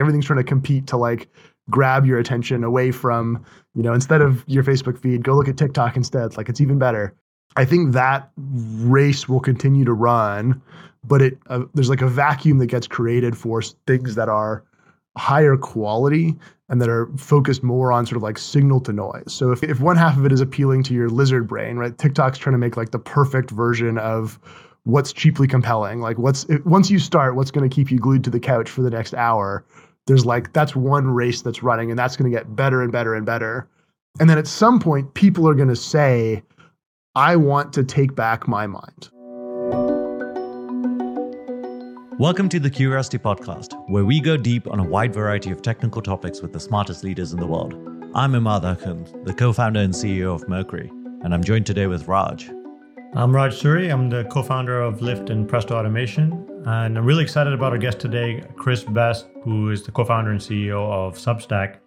Everything's trying to compete to like grab your attention away from, you know, instead of your Facebook feed, go look at TikTok instead. Like it's even better. I think that race will continue to run, but it uh, there's like a vacuum that gets created for things that are higher quality and that are focused more on sort of like signal to noise. So if, if one half of it is appealing to your lizard brain, right? TikTok's trying to make like the perfect version of what's cheaply compelling. Like what's once you start, what's going to keep you glued to the couch for the next hour? There's like that's one race that's running and that's going to get better and better and better. And then at some point people are going to say I want to take back my mind. Welcome to the Curiosity Podcast, where we go deep on a wide variety of technical topics with the smartest leaders in the world. I'm Immad Akhund, the co founder and CEO of Mercury, and I'm joined today with Raj. I'm Raj Suri. I'm the co founder of Lyft and Presto Automation. And I'm really excited about our guest today, Chris Best, who is the co founder and CEO of Substack.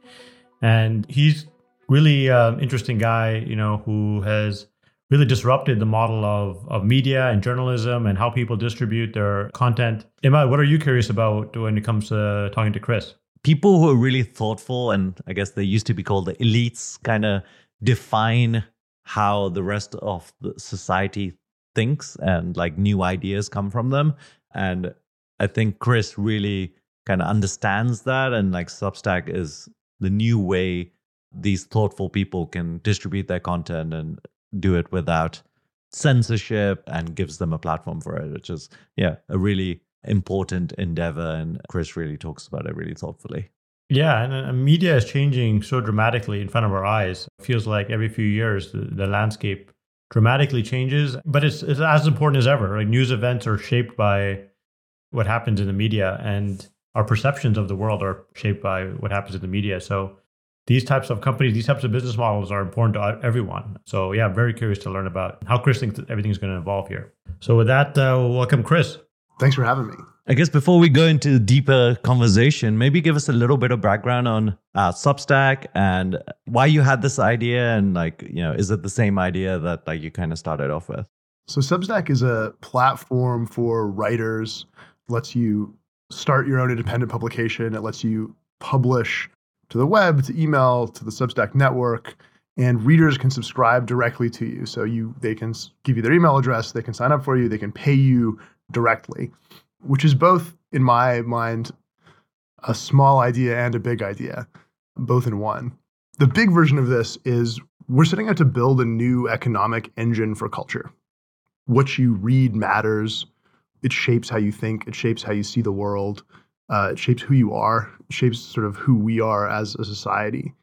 And he's really uh, interesting guy, you know, who has really disrupted the model of, of media and journalism and how people distribute their content. Immad, what are you curious about when it comes to talking to Chris? People who are really thoughtful, and I guess they used to be called the elites, kind of define how the rest of the society thinks and like new ideas come from them. And I think Chris really kind of understands that. And like Substack is the new way these thoughtful people can distribute their content and do it without censorship and gives them a platform for it, which is, yeah, a really important endeavor. And Chris really talks about it really thoughtfully. Yeah, and, media is changing so dramatically in front of our eyes. It feels like every few years the, the landscape dramatically changes, but it's, it's as important as ever. Like news events are shaped by what happens in the media, and our perceptions of the world are shaped by what happens in the media. So these types of companies, these types of business models are important to everyone. So yeah, I'm very curious to learn about how Chris thinks everything's going to evolve here. So with that, uh, welcome, Chris. Thanks for having me. I guess before we go into deeper conversation, maybe give us a little bit of background on uh, Substack and why you had this idea, and like you know, is it the same idea that like you kind of started off with? So Substack is a platform for writers. lets you start your own independent publication. It lets you publish to the web, to email, to the Substack network, and readers can subscribe directly to you. So you they can give you their email address, they can sign up for you, they can pay you directly, which is both in my mind a small idea and a big idea, both in one. The big version of this is we're setting out to build a new economic engine for culture. What you read matters. It shapes how you think, it shapes how you see the world. Uh, it shapes who you are, shapes sort of who we are as a society.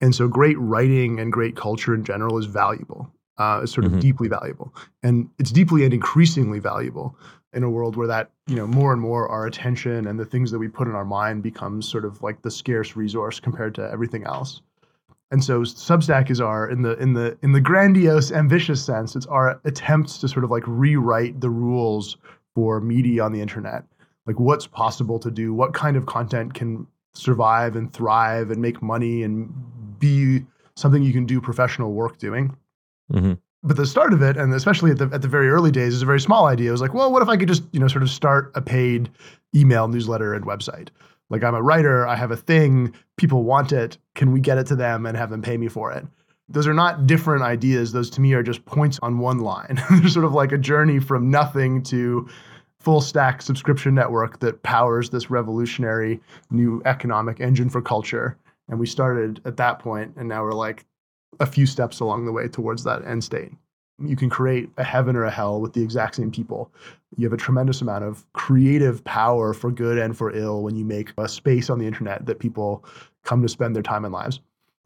And so, great writing and great culture in general is valuable. Uh, it's sort of mm-hmm. deeply valuable, and it's deeply and increasingly valuable in a world where that you know more and more our attention and the things that we put in our mind becomes sort of like the scarce resource compared to everything else. And so Substack is our in the in the in the grandiose, ambitious sense, it's our attempts to sort of like rewrite the rules for media on the internet like what's possible to do, what kind of content can survive and thrive and make money and be something you can do professional work doing. Mm-hmm. But the start of it, and especially at the at the very early days, is a very small idea. It was like, well, what if I could just you know sort of start a paid email newsletter and website? Like I'm a writer, I have a thing, people want it. Can we get it to them and have them pay me for it? Those are not different ideas. Those to me are just points on one line. They're sort of like a journey from nothing to full stack subscription network that powers this revolutionary new economic engine for culture. And we started at that point, and now we're like a few steps along the way towards that end state. You can create a heaven or a hell with the exact same people. You have a tremendous amount of creative power for good and for ill when you make a space on the internet that people come to spend their time and lives.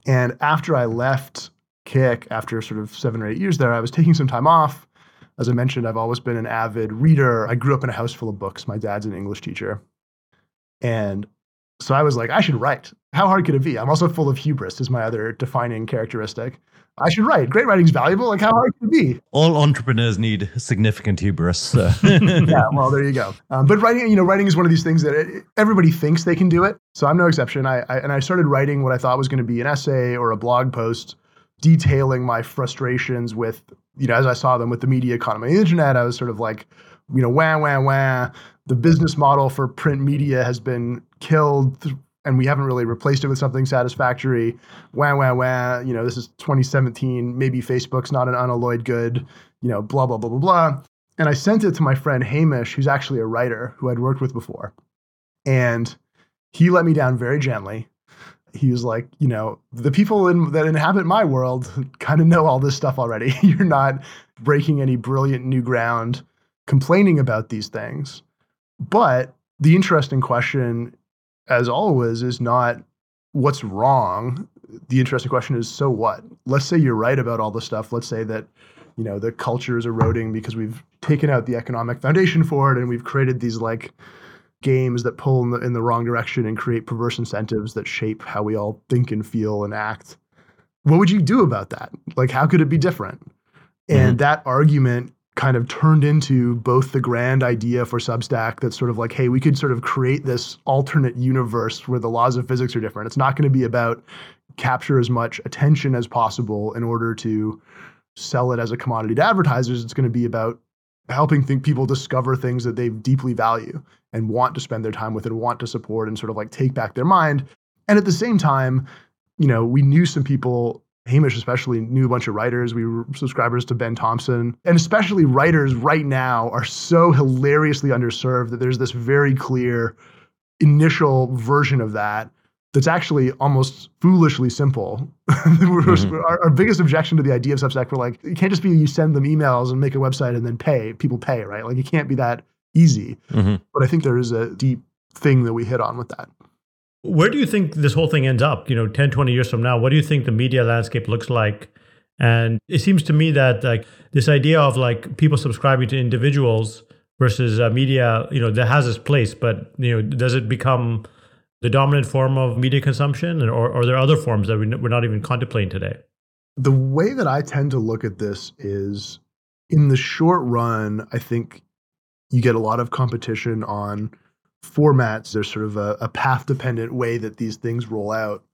And after I left Kik, after sort of seven or eight years there, I was taking some time off as I mentioned, I've always been an avid reader. I grew up in a house full of books. My dad's an English teacher. And so I was like, I should write. How hard could it be? I'm also full of hubris, is my other defining characteristic. I should write. Great writing's valuable. Like, how hard can it be? All entrepreneurs need significant hubris. So. yeah, well, there you go. Um, but writing, you know, writing is one of these things that it, everybody thinks they can do it. So I'm no exception. I, I and I started writing what I thought was going to be an essay or a blog post detailing my frustrations with you know, as I saw them with the media economy, the internet, I was sort of like, you know, wah, wah, wah. The business model for print media has been killed and we haven't really replaced it with something satisfactory. Wah, wah, wah. You know, this is 2017. Maybe Facebook's not an unalloyed good, you know, blah, blah, blah, blah, blah. And I sent it to my friend Hamish, who's actually a writer who I'd worked with before. And he let me down very gently. He was like, you know, the people in, that inhabit my world kind of know all this stuff already. You're not breaking any brilliant new ground complaining about these things. But the interesting question, as always, is not what's wrong. The interesting question is, so what? Let's say you're right about all the stuff. Let's say that, you know, the culture is eroding because we've taken out the economic foundation for it and we've created these like games that pull in the, in the wrong direction and create perverse incentives that shape how we all think and feel and act. What would you do about that? Like, how could it be different? Mm-hmm. And that argument kind of turned into both the grand idea for Substack that's sort of like, hey, we could sort of create this alternate universe where the laws of physics are different. It's not going to be about capture as much attention as possible in order to sell it as a commodity to advertisers. It's going to be about helping think people discover things that they deeply value and want to spend their time with and want to support and sort of like take back their mind. And at the same time, you know, we knew some people Hamish especially knew a bunch of writers. We were subscribers to Ben Thompson. And especially writers right now are so hilariously underserved that there's this very clear initial version of that that's actually almost foolishly simple. mm-hmm. our, our, biggest objection to the idea of Substack were like, it can't just be you send them emails and make a website and then pay. People pay, right? Like it can't be that easy. Mm-hmm. But I think there is a deep thing that we hit on with that. Where do you think this whole thing ends up? You know, 10, 20 years from now, what do you think the media landscape looks like? And it seems to me that like this idea of like people subscribing to individuals versus uh, media, you know, that has its place, but you know, does it become the dominant form of media consumption, or, or are there other forms that we're not even contemplating today? The way that I tend to look at this is, in the short run, I think you get a lot of competition on formats. There's sort of a, a path dependent way that these things roll out.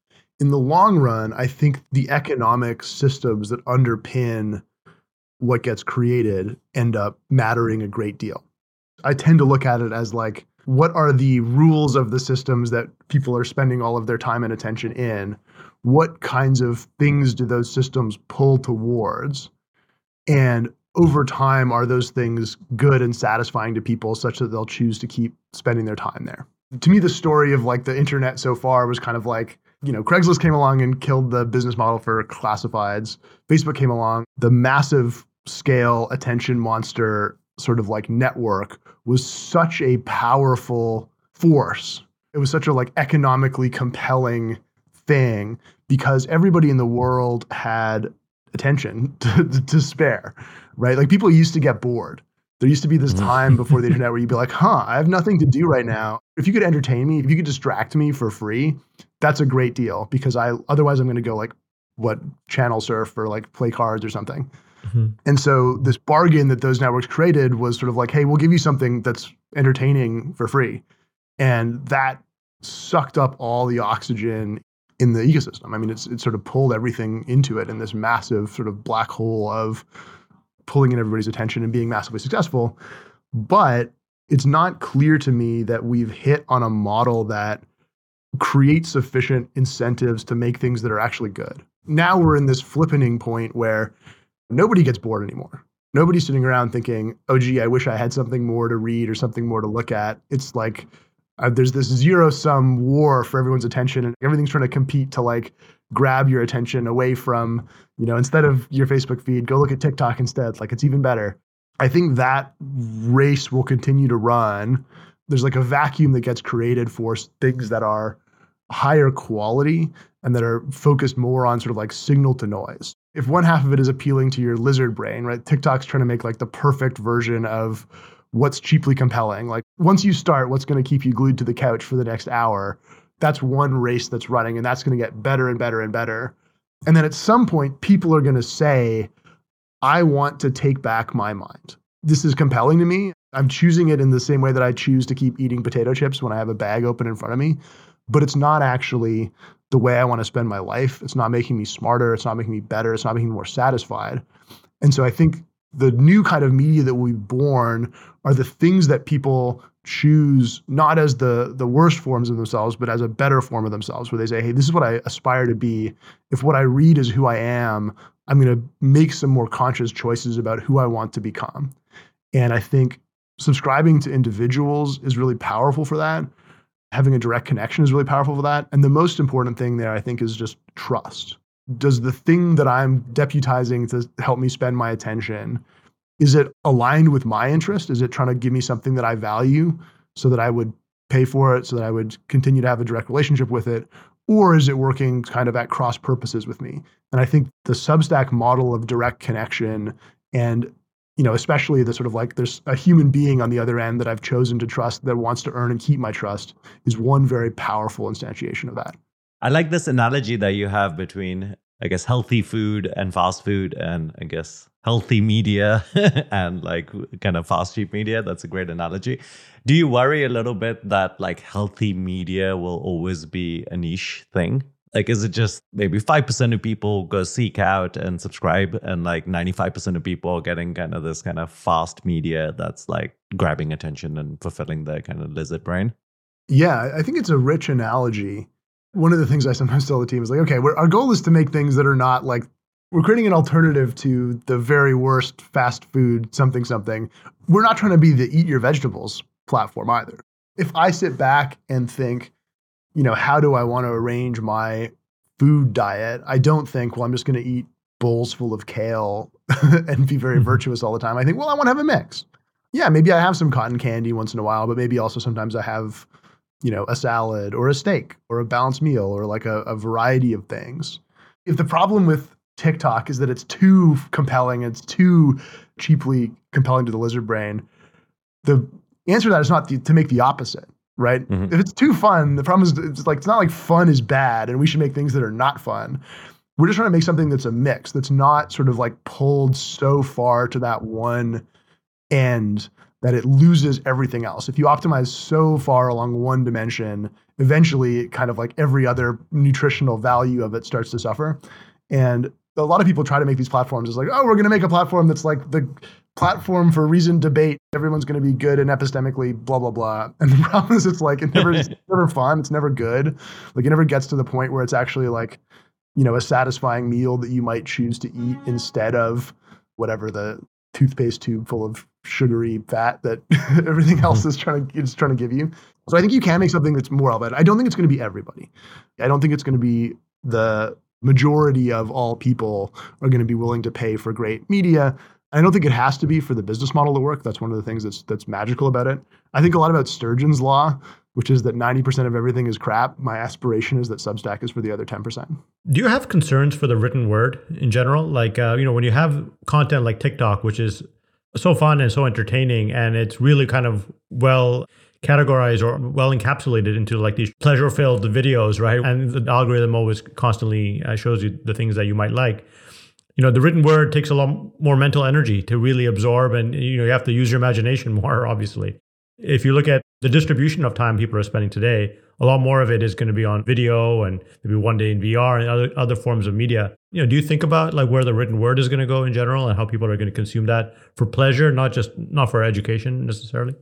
In the long run, I think the economic systems that underpin what gets created end up mattering a great deal. I tend to look at it as like, what are the rules of the systems that people are spending all of their time and attention in? What kinds of things do those systems pull towards? And over time are those things good and satisfying to people such that they'll choose to keep spending their time there? To me the story of like the internet so far was kind of like you know craigslist came along and killed the business model for classifieds. Facebook came along. The massive scale attention monster sort of like network was such a powerful force. It was such a like economically compelling thing because everybody in the world had attention to, to spare right? Like people used to get bored. There used to be this mm-hmm. time before the internet where you'd be like, huh, I have nothing to do right now. If you could entertain me, if you could distract me for free, that's a great deal because I otherwise I'm going to go like what channel surf or like play cards or something. Mm-hmm. And so this bargain that those networks created was sort of like, hey, we'll give you something that's entertaining for free. And that sucked up all the oxygen in the ecosystem. I mean, it's it sort of pulled everything into it in this massive sort of black hole of pulling in everybody's attention and being massively successful. But it's not clear to me that we've hit on a model that creates sufficient incentives to make things that are actually good. Now we're in this flippening point where nobody gets bored anymore. Nobody's sitting around thinking, oh, gee, I wish I had something more to read or something more to look at. It's like uh, there's this zero sum war for everyone's attention, and everything's trying to compete to like grab your attention away from, you know, instead of your Facebook feed, go look at TikTok instead. Like it's even better. I think that race will continue to run. There's like a vacuum that gets created for things that are higher quality and that are focused more on sort of like signal to noise. If one half of it is appealing to your lizard brain, right? TikTok's trying to make like the perfect version of what's cheaply compelling. Like once you start, what's going to keep you glued to the couch for the next hour? that's one race that's running and that's going to get better and better and better. And then at some point, people are going to say, I want to take back my mind. This is compelling to me. I'm choosing it in the same way that I choose to keep eating potato chips when I have a bag open in front of me. But it's not actually the way I want to spend my life. It's not making me smarter. It's not making me better. It's not making me more satisfied. And so I think the new kind of media that be born are the things that people choose not as the the worst forms of themselves but as a better form of themselves where they say hey this is what i aspire to be. If what i read is who i am i'm going to make some more conscious choices about who i want to become. And i think subscribing to individuals is really powerful for that. Having a direct connection is really powerful for that. And the most important thing there i think is just trust does the thing that i'm deputizing to help me spend my attention is it aligned with my interest? Is it trying to give me something that I value so that I would pay for it, so that I would continue to have a direct relationship with it? Or is it working kind of at cross purposes with me? And I think the Substack model of direct connection and you know, especially the sort of like there's a human being on the other end that I've chosen to trust that wants to earn and keep my trust is one very powerful instantiation of that. I like this analogy that you have between I guess healthy food and fast food and I guess healthy media and like kind of fast cheap media. That's a great analogy. Do you worry a little bit that like healthy media will always be a niche thing? Like, is it just maybe 5% of people go seek out and subscribe, and like 95% of people are getting kind of this kind of fast media that's like grabbing attention and fulfilling their kind of lizard brain? Yeah, I think it's a rich analogy one of the things I sometimes tell the team is like, okay, our goal is to make things that are not like we're creating an alternative to the very worst fast food something something. We're not trying to be the eat your vegetables platform either. If I sit back and think, you know, how do I want to arrange my food diet? I don't think, well, I'm just going to eat bowls full of kale and be very mm-hmm. virtuous all the time. I think, well, I want to have a mix. Yeah, maybe I have some cotton candy once in a while, but maybe also sometimes I have you know, a salad or a steak or a balanced meal or like a, a variety of things. If the problem with TikTok is that it's too compelling, it's too cheaply compelling to the lizard brain, the answer to that is not the, to make the opposite, right? Mm-hmm. If it's too fun, the problem is it's like it's not like fun is bad and we should make things that are not fun. We're just trying to make something that's a mix, that's not sort of like pulled so far to that one end that it loses everything else. If you optimize so far along one dimension, eventually kind of like every other nutritional value of it starts to suffer. And a lot of people try to make these platforms as like, oh, we're going to make a platform that's like the platform for reasoned debate. Everyone's going to be good and epistemically blah blah blah. And the problem is, it's like it never, it's never fun. It's never good. Like it never gets to the point where it's actually like, you know, a satisfying meal that you might choose to eat instead of whatever the toothpaste tube full of sugary fat that everything else mm-hmm. is trying to is trying to give you. So I think you can make something that's more relevant. I don't think it's going to be everybody. I don't think it's going to be the majority of all people are going to be willing to pay for great media. I don't think it has to be for the business model to work. That's one of the things that's that's magical about it. I think a lot about Sturgeon's law, which is that 90% of everything is crap. My aspiration is that Substack is for the other 10%. Do you have concerns for the written word in general? Like, uh, you know, when you have content like TikTok, which is so fun and so entertaining, and it's really kind of well categorized or well encapsulated into like these pleasure filled videos, right? And the algorithm always constantly uh, shows you the things that you might like. You know, the written word takes a lot more mental energy to really absorb, and you know, you have to use your imagination more, obviously. If you look at the distribution of time people are spending today, a lot more of it is going to be on video and maybe one day in VR and other, other forms of media. You know, do you think about like where the written word is going to go in general and how people are going to consume that for pleasure, not just not for education necessarily?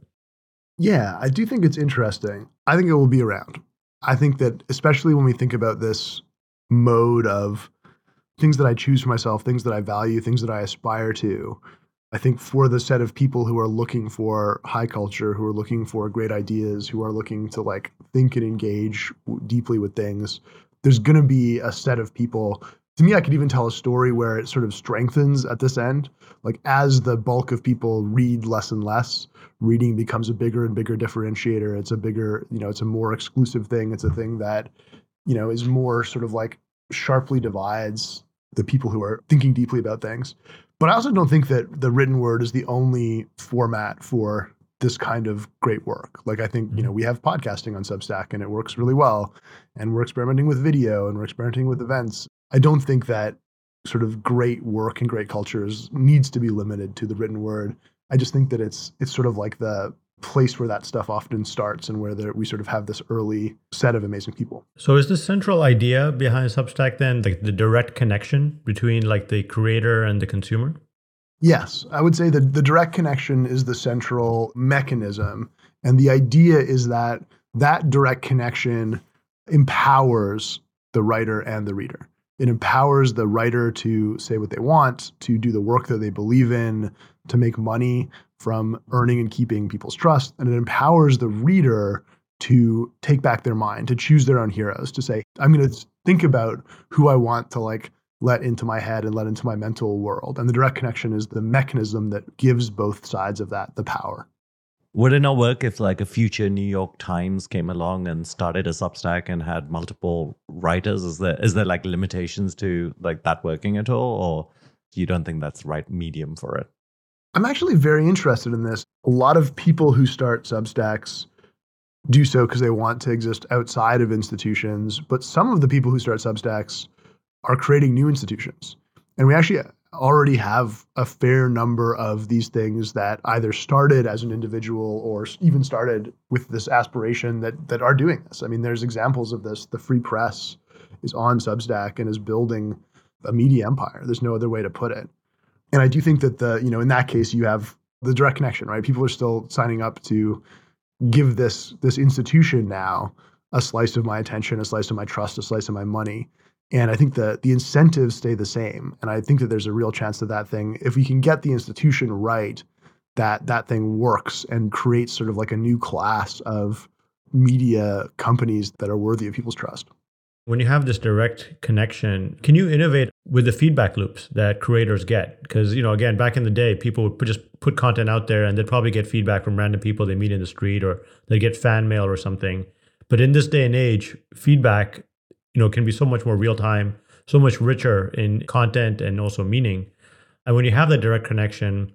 Yeah, I do think it's interesting. I think it will be around. I think that especially when we think about this mode of things that I choose for myself, things that I value, things that I aspire to, I think for the set of people who are looking for high culture, who are looking for great ideas, who are looking to like think and engage deeply with things, there's going to be a set of people. To me, I could even tell a story where it sort of strengthens at this end. Like as the bulk of people read less and less, reading becomes a bigger and bigger differentiator. It's a bigger, you know, it's a more exclusive thing. It's a thing that, you know, is more sort of like sharply divides the people who are thinking deeply about things. But I also don't think that the written word is the only format for this kind of great work. Like I think, you know, mm-hmm. we have podcasting on Substack and it works really well. And we're experimenting with video and we're experimenting with events. I don't think that sort of great work and great cultures needs to be limited to the written word. I just think that it's it's sort of like the place where that stuff often starts and where there, we sort of have this early set of amazing people. So is the central idea behind Substack then like the direct connection between like the creator and the consumer? Yes, I would say that the direct connection is the central mechanism. And the idea is that that direct connection empowers the writer and the reader. It empowers the writer to say what they want, to do the work that they believe in, to make money from earning and keeping people's trust. And it empowers the reader to take back their mind, to choose their own heroes, to say, I'm going to think about who I want to like let into my head and let into my mental world. And the direct connection is the mechanism that gives both sides of that the power. Would it not work if like a future New York Times came along and started a Substack and had multiple writers? Is there is there like limitations to like that working at all, or you don't think that's the right medium for it? I'm actually very interested in this. A lot of people who start Substacks do so because they want to exist outside of institutions, but some of the people who start Substacks are creating new institutions. And we actually already have a fair number of these things that either started as an individual or even started with this aspiration that that are doing this. I mean, there's examples of this. The Free Press is on Substack and is building a media empire. There's no other way to put it. And I do think that the, you know, in that case you have the direct connection, right? People are still signing up to give this this institution now a slice of my attention, a slice of my trust, a slice of my money. And I think that the incentives stay the same. And I think that there's a real chance that that thing, if we can get the institution right, that that thing works and creates sort of like a new class of media companies that are worthy of people's trust. When you have this direct connection, can you innovate with the feedback loops that creators get? Because, you know, again, back in the day, people would put, just put content out there and they'd probably get feedback from random people they meet in the street or they get fan mail or something. But in this day and age, feedback you know can be so much more real time so much richer in content and also meaning. And when you have that direct connection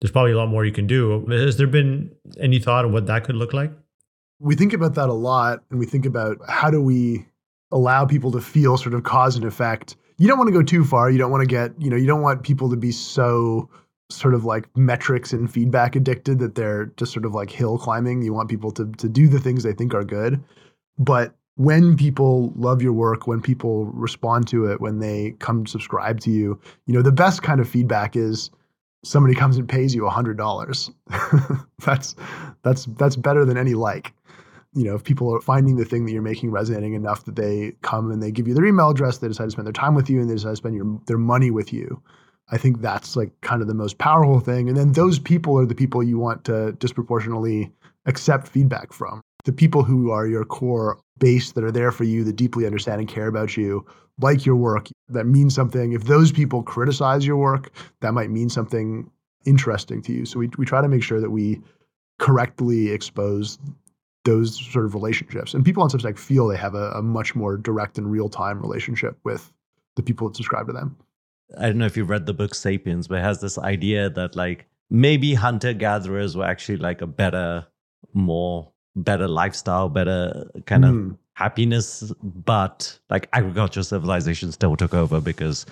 there's probably a lot more you can do. Has there been any thought of what that could look like? We think about that a lot and we think about how do we allow people to feel sort of cause and effect. You don't want to go too far. You don't want to get you know you don't want people to be so sort of like metrics and feedback addicted that they're just sort of like hill climbing. You want people to to do the things they think are good. But when people love your work, when people respond to it, when they come subscribe to you, you know, the best kind of feedback is somebody comes and pays you a hundred dollars. that's that's that's better than any like. You know, if people are finding the thing that you're making resonating enough that they come and they give you their email address, they decide to spend their time with you, and they decide to spend your, their money with you. I think that's like kind of the most powerful thing. And then those people are the people you want to disproportionately accept feedback from the people who are your core base that are there for you, that deeply understand and care about you, like your work, that means something. If those people criticize your work, that might mean something interesting to you. So we, we try to make sure that we correctly expose those sort of relationships. And people on Substack feel they have a, a much more direct and real time relationship with the people that subscribe to them. I don't know if you've read the book Sapiens, but it has this idea that like maybe hunter gatherers were actually like a better, more better lifestyle, better kind of mm. happiness. But like agricultural civilization still took over because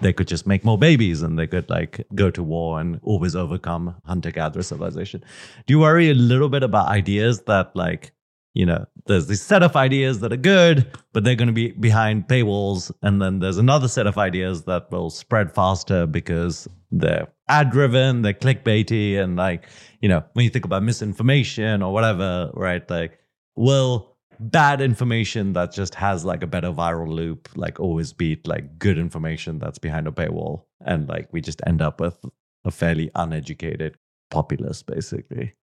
they could just make more babies and they could like go to war and always overcome hunter gatherer civilization. Do you worry a little bit about ideas that like you know, there's this set of ideas that are good, but they're going to be behind paywalls. And then there's another set of ideas that will spread faster because they're ad driven, they're clickbaity. And like, you know, when you think about misinformation or whatever, right? Like, will bad information that just has like a better viral loop like always beat like good information that's behind a paywall? And like, we just end up with a fairly uneducated populace, basically.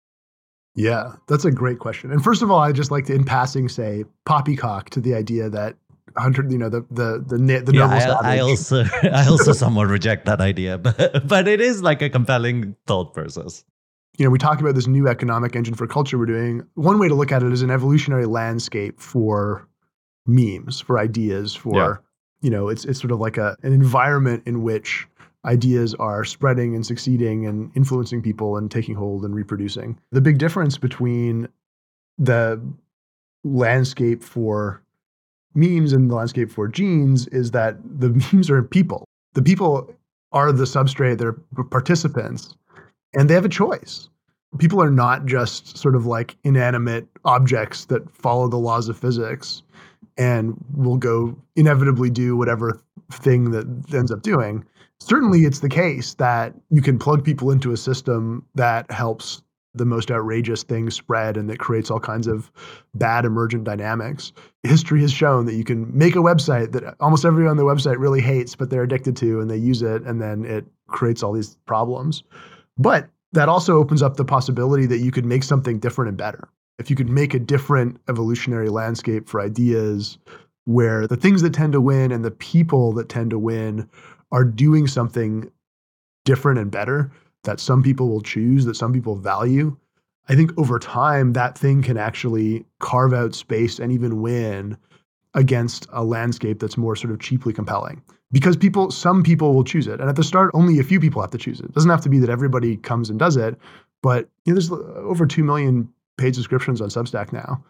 Yeah, that's a great question. And first of all, I just like to, in passing, say poppycock to the idea that hundred, you know, the the the the yeah, I, I, also I also somewhat reject that idea, but but it is like a compelling thought process. You know, we talk about this new economic engine for culture we're doing. One way to look at it is an evolutionary landscape for memes, for ideas, for yeah. you know, it's it's sort of like a an environment in which ideas are spreading and succeeding and influencing people and taking hold and reproducing. The big difference between the landscape for memes and the landscape for genes is that the memes are people. The people are the substrate, they're participants, and they have a choice. People are not just sort of like inanimate objects that follow the laws of physics and will go inevitably do whatever thing that ends up doing. Certainly, it's the case that you can plug people into a system that helps the most outrageous things spread and that creates all kinds of bad emergent dynamics. History has shown that you can make a website that almost everyone on the website really hates, but they're addicted to and they use it, and then it creates all these problems. But that also opens up the possibility that you could make something different and better. If you could make a different evolutionary landscape for ideas where the things that tend to win and the people that tend to win are doing something different and better, that some people will choose, that some people value, I think over time that thing can actually carve out space and even win against a landscape that's more sort of cheaply compelling. Because people, some people will choose it. And at the start, only a few people have to choose it. It doesn't have to be that everybody comes and does it, but you know, there's over 2 million paid subscriptions on Substack now.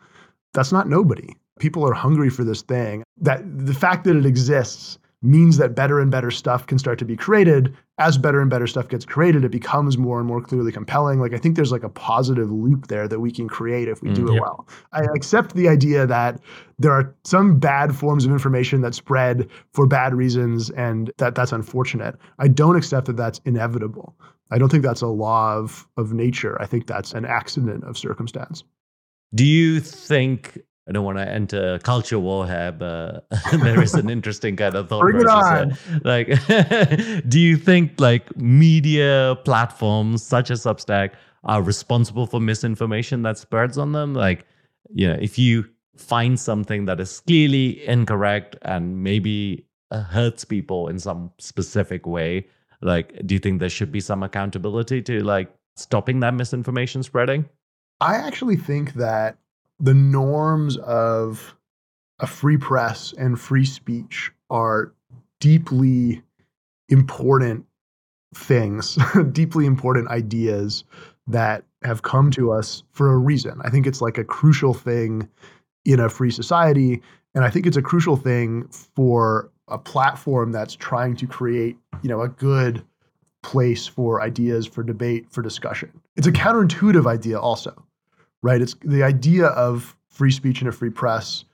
That's not nobody. People are hungry for this thing. That the fact that it exists means that better and better stuff can start to be created. As better and better stuff gets created, it becomes more and more clearly compelling. Like I think there's like a positive loop there that we can create if we mm, do it well. I accept the idea that there are some bad forms of information that spread for bad reasons and that that's unfortunate. I don't accept that that's inevitable. I don't think that's a law of of nature. I think that's an accident of circumstance. Do you think I don't want to enter culture war here, but there is an interesting kind of thought Bring process. Like, do you think like media platforms such as Substack are responsible for misinformation that spreads on them? Like, you know, if you find something that is clearly incorrect and maybe uh, hurts people in some specific way, like, do you think there should be some accountability to like stopping that misinformation spreading? I actually think that the norms of a free press and free speech are deeply important things, deeply important ideas that have come to us for a reason. I think it's like a crucial thing in a free society. And I think it's a crucial thing for a platform that's trying to create, you know, a good place for ideas, for debate, for discussion. It's a counterintuitive idea also right? It's the idea of free speech and a free press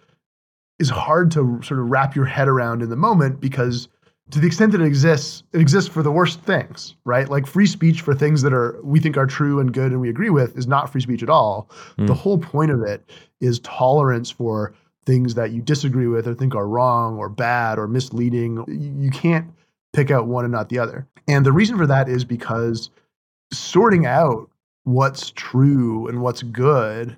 is hard to sort of wrap your head around in the moment because to the extent that it exists, it exists for the worst things, right? Like free speech for things that are we think are true and good and we agree with is not free speech at all. Mm. The whole point of it is tolerance for things that you disagree with or think are wrong or bad or misleading. You can't pick out one and not the other. And the reason for that is because sorting out what's true and what's good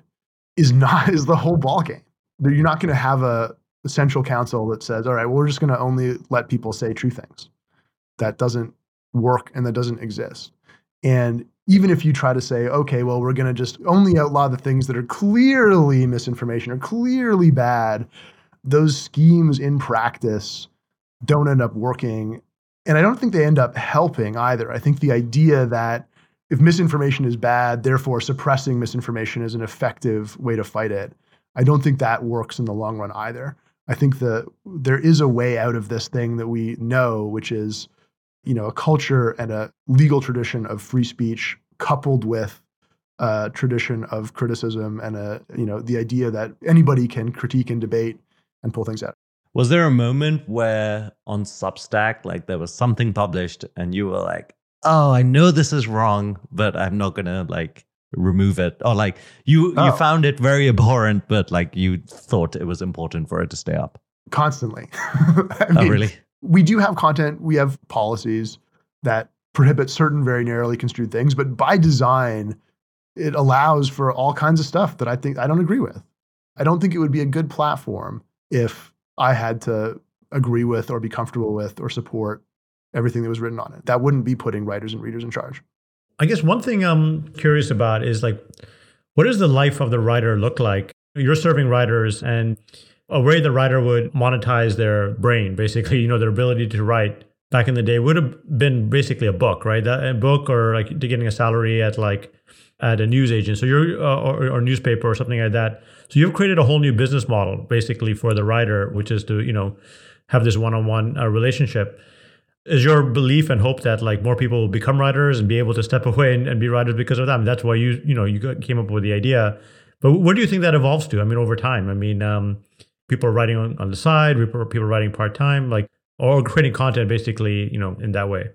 is not is the whole ballgame. You're not going to have a, a central council that says, "All right, well, we're just going to only let people say true things." That doesn't work and that doesn't exist. And even if you try to say, "Okay, well, we're going to just only outlaw the things that are clearly misinformation or clearly bad," those schemes in practice don't end up working. And I don't think they end up helping either. I think the idea that if misinformation is bad, therefore suppressing misinformation is an effective way to fight it. I don't think that works in the long run either. I think that there is a way out of this thing that we know, which is, you know, a culture and a legal tradition of free speech coupled with a tradition of criticism and a, you know, the idea that anybody can critique and debate and pull things out. Was there a moment where on Substack, like there was something published and you were like, oh, I know this is wrong, but I'm not gonna like remove it. Or like you oh. you found it very abhorrent, but like you thought it was important for it to stay up. Constantly. I oh, mean, oh, really? We do have content, we have policies that prohibit certain very narrowly construed things, but by design, it allows for all kinds of stuff that I think I don't agree with. I don't think it would be a good platform if I had to agree with or be comfortable with or support everything that was written on it. That wouldn't be putting writers and readers in charge. I guess one thing I'm curious about is like, what does the life of the writer look like? You're serving writers and a way the writer would monetize their brain, basically, you know, their ability to write back in the day would have been basically a book, right? That, a book or like getting a salary at like at a news agent, so you're uh, or, or newspaper or something like that. So you've created a whole new business model basically for the writer, which is to you know have this one-on-one uh, relationship is your belief and hope that like more people will become writers and be able to step away and, and be writers because of them that's why you you know you came up with the idea but what do you think that evolves to i mean over time i mean um, people are writing on, on the side people people are writing part-time like or creating content basically, you know, in that way.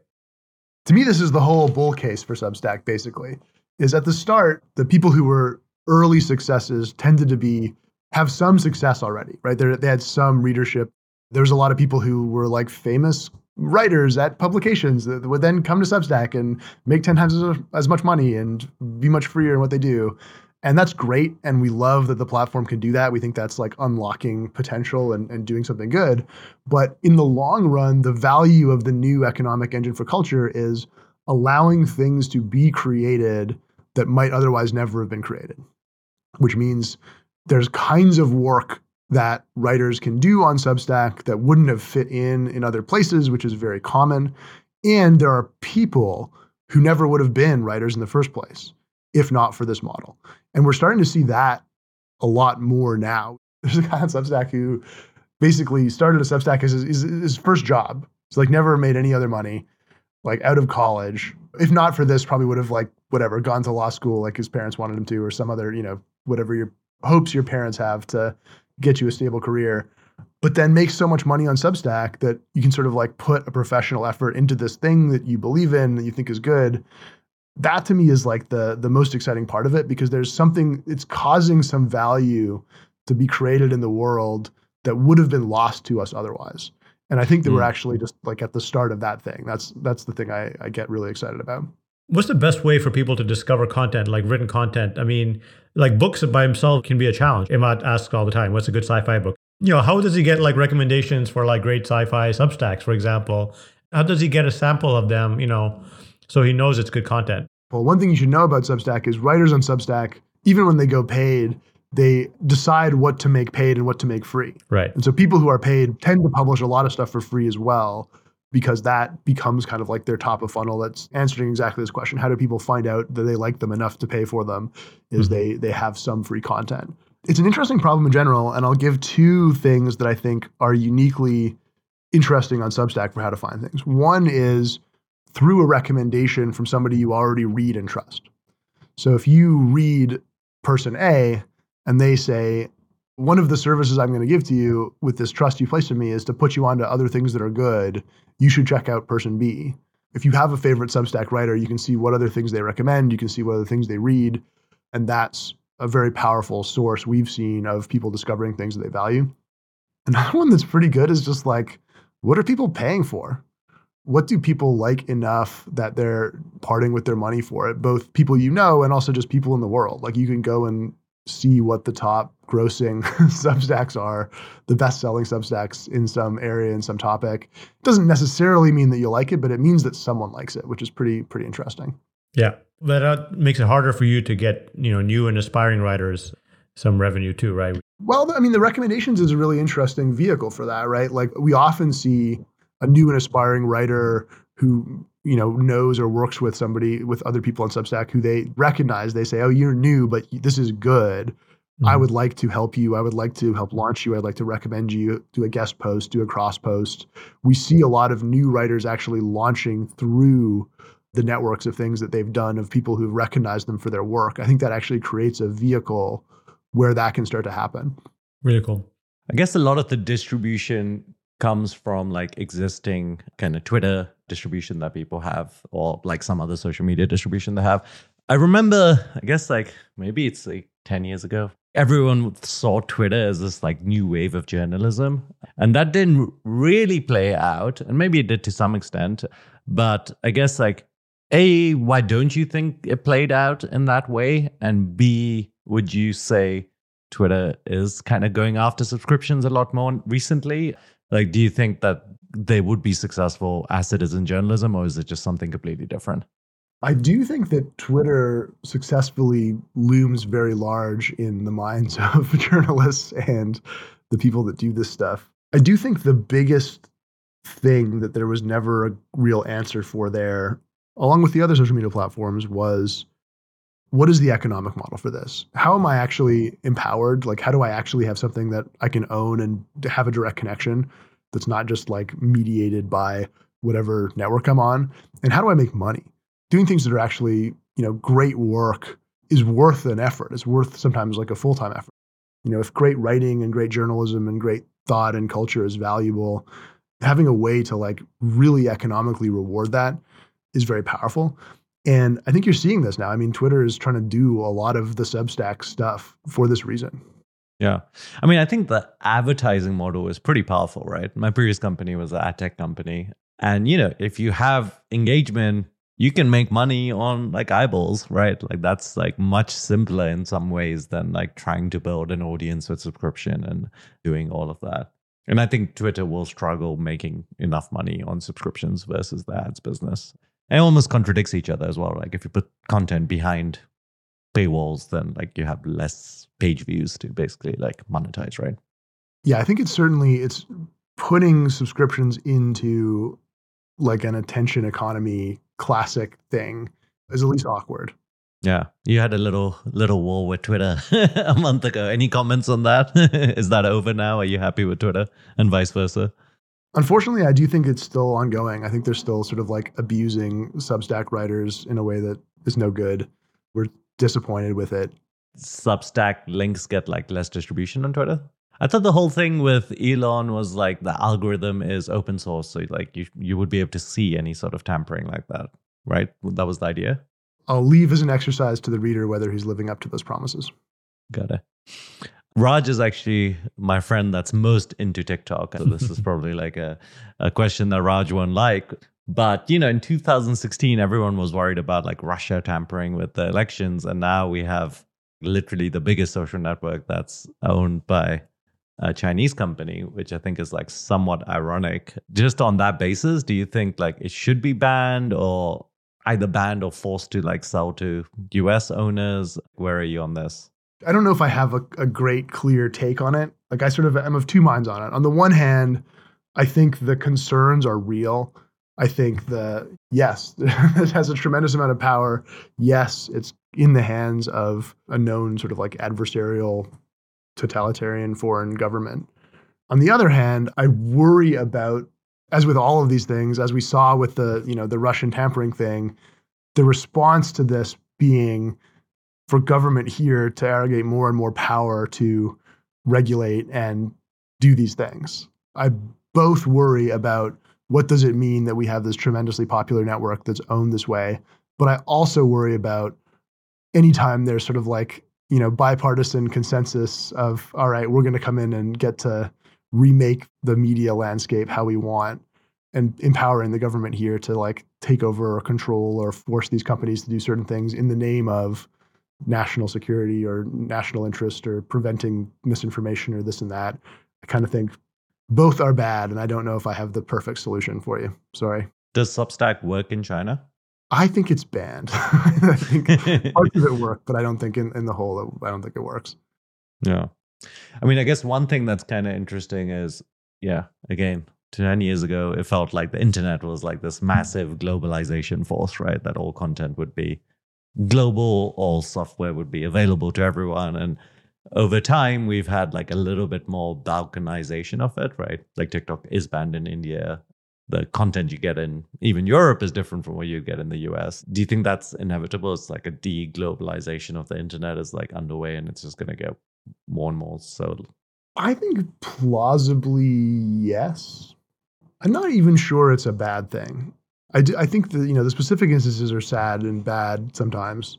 To me, this is the whole bull case for Substack, basically. Is at the start, the people who were early successes tended to be have some success already, right? They're, they had some readership. There was a lot of people who were like famous writers at publications that would then come to Substack and make 10 times as, much money and be much freer in what they do. And that's great. And we love that the platform can do that. We think that's like unlocking potential and, and doing something good. But in the long run, the value of the new economic engine for culture is allowing things to be created that might otherwise never have been created, which means there's kinds of work that writers can do on Substack that wouldn't have fit in in other places, which is very common. And there are people who never would have been writers in the first place if not for this model. And we're starting to see that a lot more now. There's a guy on Substack who basically started a Substack as his, his, first job. He's like never made any other money, like out of college. If not for this, probably would have like whatever gone to law school like his parents wanted him to, or some other you know whatever your hopes your parents have to get you a stable career. But then make so much money on Substack that you can sort of like put a professional effort into this thing that you believe in that you think is good that to me is like the the most exciting part of it because there's something it's causing some value to be created in the world that would have been lost to us otherwise and i think that mm. we're hmm. actually just like at the start of that thing that's that's the thing I, I get really excited about what's the best way for people to discover content like written content i mean like books by himself can be a challenge Immad asks all the time what's a good sci-fi book you know how does he get like recommendations for like great sci-fi substacks for example how does he get a sample of them you know so he knows it's good content. Well, one thing you should know about Substack is writers on Substack, even when they go paid, they decide what to make paid and what to make free. Right. And so people who are paid tend to publish a lot of stuff for free as well because that becomes kind of like their top of funnel that's answering exactly this question how do people find out that they like them enough to pay for them is mm-hmm. they they have some free content it's an interesting problem in general and i'll give two things that i think are uniquely interesting on substack for how to find things one is through a recommendation from somebody you already read and trust. So if you read person A and they say, one of the services I'm going to give to you with this trust you placed in me is to put you onto other things that are good, you should check out person B. If you have a favorite Substack writer, you can see what other things they recommend, you can see what other things they read, and that's a very powerful source we've seen of people discovering things that they value. Another one that's pretty good is just like, what are people paying for? what do people like enough that they're parting with their money for it? Both people you know and also just people in the world. Like you can go and see what the top grossing substacks are, the best selling substacks in some area in some topic. It doesn't necessarily mean that you like it, but it means that someone likes it, which is pretty pretty interesting. Yeah, but that uh, makes it harder for you to get you know new and aspiring writers some revenue too, right? Well, I mean, the recommendations is a really interesting vehicle for that, right? Like we often see a new and aspiring writer who you know knows or works with somebody with other people on Substack who they recognize. They say, "Oh, you're new, but this is good. Mm-hmm. I would like to help you. I would like to help launch you. I'd like to recommend you. Do a guest post. Do a cross post." We see a lot of new writers actually launching through the networks of things that they've done of people who've recognized them for their work. I think that actually creates a vehicle where that can start to happen. Really cool. I guess a lot of the distribution comes from like existing kind of Twitter distribution that people have, or like some other social media distribution they have. I remember, I guess like maybe it's like 10 years ago, everyone saw Twitter as this like new wave of journalism. And that didn't really play out. And maybe it did to some extent. But I guess like, A, why don't you think it played out in that way? And B, would you say Twitter is kind of going after subscriptions a lot more recently? Like, do you think that they would be successful as citizen journalism, or is it just something completely different? I do think that Twitter successfully looms very large in the minds of journalists and the people that do this stuff. I do think the biggest thing that there was never a real answer for there, along with the other social media platforms, was what is the economic model for this? How am I actually empowered? Like, how do I actually have something that I can own and have a direct connection that's not just like mediated by whatever network I'm on? And how do I make money? Doing things that are actually, you know, great work is worth an effort. It's worth sometimes like a full time effort. You know, if great writing and great journalism and great thought and culture is valuable, having a way to like really economically reward that is very powerful. And I think you're seeing this now. I mean, Twitter is trying to do a lot of the Substack stuff for this reason. Yeah. I mean, I think the advertising model is pretty powerful, right? My previous company was an ad tech company. And, you know, if you have engagement, you can make money on like eyeballs, right? Like that's like much simpler in some ways than like trying to build an audience with subscription and doing all of that. And I think Twitter will struggle making enough money on subscriptions versus the ads business. It almost contradicts each other as well. Like if you put content behind paywalls, then like you have less page views to basically like monetize, right? Yeah, I think it's certainly it's putting subscriptions into like an attention economy classic thing is at least awkward. Yeah, you had a little little war with Twitter a month ago. Any comments on that? is that over now? Are you happy with Twitter and vice versa? Unfortunately, I do think it's still ongoing. I think they're still sort of like abusing Substack writers in a way that is no good. We're disappointed with it. Substack links get like less distribution on Twitter. I thought the whole thing with Elon was like the algorithm is open source, so like you you would be able to see any sort of tampering like that, right? That was the idea. I'll leave as an exercise to the reader whether he's living up to those promises. Got it. Raj is actually my friend that's most into TikTok. So this is probably like a, a question that Raj won't like. But you know, in 2016, everyone was worried about like Russia tampering with the elections, and now we have literally the biggest social network that's owned by a Chinese company, which I think is like somewhat ironic. Just on that basis, do you think like it should be banned or either banned or forced to like sell to US owners? Where are you on this? I don't know if I have a, a great clear take on it. Like I sort of am of two minds on it. On the one hand, I think the concerns are real. I think the yes, it has a tremendous amount of power. Yes, it's in the hands of a known sort of like adversarial totalitarian foreign government. On the other hand, I worry about as with all of these things, as we saw with the, you know, the Russian tampering thing, the response to this being for government here to arrogate more and more power to regulate and do these things. I both worry about what does it mean that we have this tremendously popular network that's owned this way, but I also worry about anytime there's sort of like, you know, bipartisan consensus of all right, we're going to come in and get to remake the media landscape how we want and empowering the government here to like take over or control or force these companies to do certain things in the name of national security or national interest or preventing misinformation or this and that. I kind of think both are bad, and I don't know if I have the perfect solution for you. Sorry. Does Substack work in China? I think it's banned. I think parts of it work, but I don't think in, in the whole, I don't think it works. Yeah. I mean, I guess one thing that's kind of interesting is, yeah, again, 10 years ago, it felt like the internet was like this massive globalization force, right? That all content would be global, all software would be available to everyone. And over time, we've had like a little bit more balkanization of it, right? Like TikTok is banned in India. The content you get in even Europe is different from what you get in the US. Do you think that's inevitable? It's like a de-globalization of the internet is like underway and it's just going to get more and more so. I think plausibly yes. I'm not even sure it's a bad thing. I, do, I think the you know the specific instances are sad and bad sometimes,